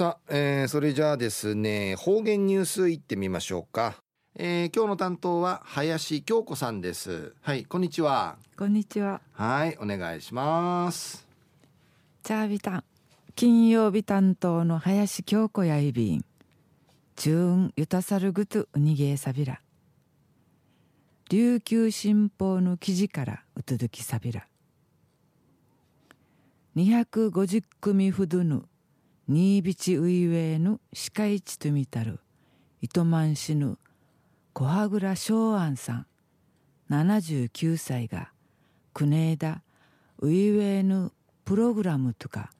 さあ、えー、それじゃあですね方言ニュースいってみましょうか、えー、今日の担当は林京子さんです。はいこんにちは。こんにちは。はいお願いします。チャービタン金曜日担当の林京子やいびん。中運ゆたさるぐとうにげえさびら琉球新報の記事からうとどきさびら250組ほどの新ビチウイウェイの司会地とみたる。糸満市の小羽倉昭安さん。79歳が国枝ウイウェイのプログラムとか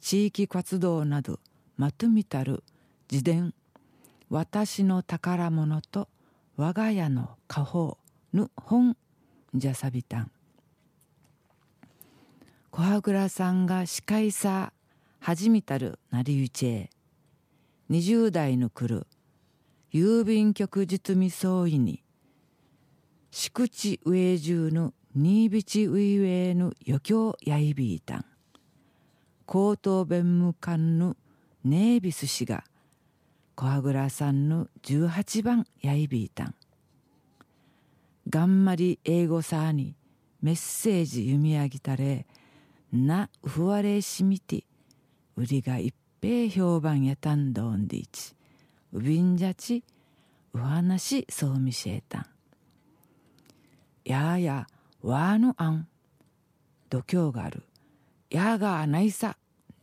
地域活動などまとめたる自伝。私の宝物と我が家の家宝の本じゃさびたん。小羽倉さんが司会さ始めたるなりゆちえ20代の来る。郵便局実務総意に。敷地上中の新ビチウイウェイの余興やいびいたん。高等弁務官のネービス氏が小羽倉さんの18番やいびいたん。がんまり英語さにメッセージ読み上げたれなふわれしみて。売りが一平評判やたんどんでいちうびんじゃちう話そうみせえたん。ややわのあん度胸がある。やがないさ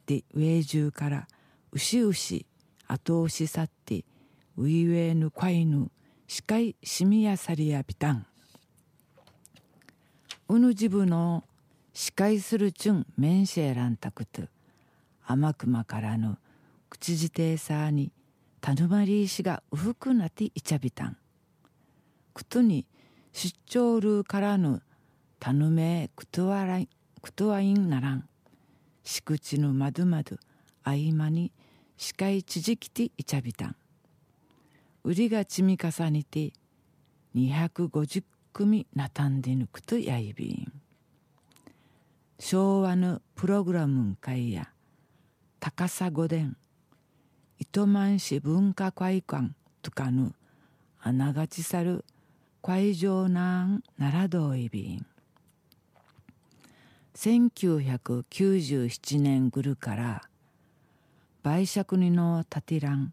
で上中からうしうし後押し去ってういうえぬかいぬ視界しみやさりやびたん。うぬじぶの視界するちゅんめんしえらんたくとくまからぬ口じてさにたぬまり石がうふくなっていちゃびたん。くとに出張るからぬたぬめくとわらいくとわいんならん。しくちぬまどまど合間に視界ちじきていちゃびたん。売りが積み重ねて250組なたんでぬくとやいびん。昭和のプログラムんかいや高さ御殿。糸満市文化会館とかぬあながちさる会場なんならどいびん。1997年ぐるから売借にのたてらん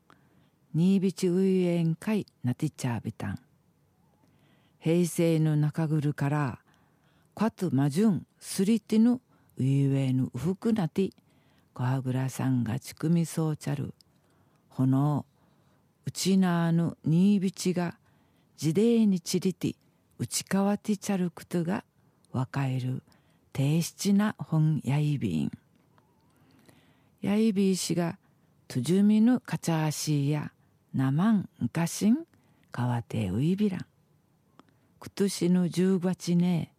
新ビチウイエン会なてちゃびたん。平成の中ぐるからかとまじゅんすりてぬウイウエぬうふくなて小羽倉さんがちくみそうちゃる。ほのうちなあぬ新ビチが自伝にちりて打ち変わてちゃることがわかえる。低質な本やいびん。やいびいしがとじゅみぬかちゃあしいやなまんんかしんかわてういびらん。くとしぬ十月ね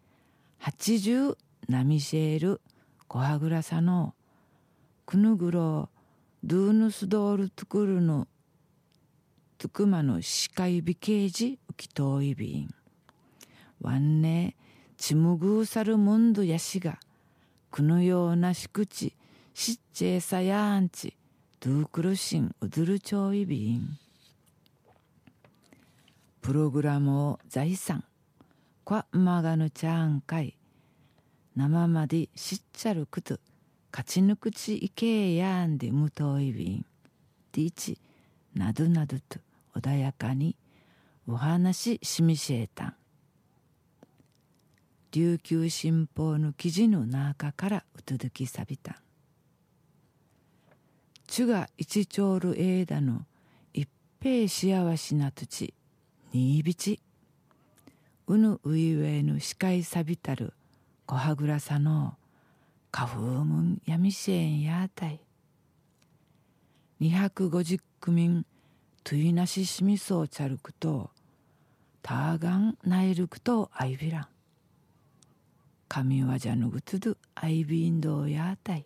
八十なみせえる小はぐらさのくぬぐろドゥーヌスドールトゥクルのトゥクマの視界美形児浮きといびん。わんねちむぐうさるもんどやしがくのようなしくちしっちえさやんちドゥークルシンうどるちょいびん。プログラムを財産こわまがぬちゃんかい。生までしっちゃるくと勝ち抜くちいけやんでむといびんでいちなどなどと穏やかにお話ししみしえた。ん琉球新報の記事の中からうとどきさびた。んちが一丁る枝の一平幸しな土地新びちうぬういうえぬ視界さびたる小はぐらさの花風むんやみせんやたい。250組といなししみそうちゃるくとたがんないるくとあいびらん。神はじゃぬぐつどあいびんどうやたい。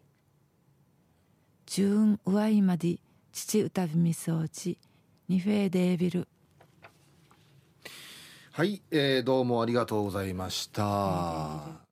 じゅんうわいまで父うたびみそうちにフェーデービルはい、えー、どうもありがとうございました。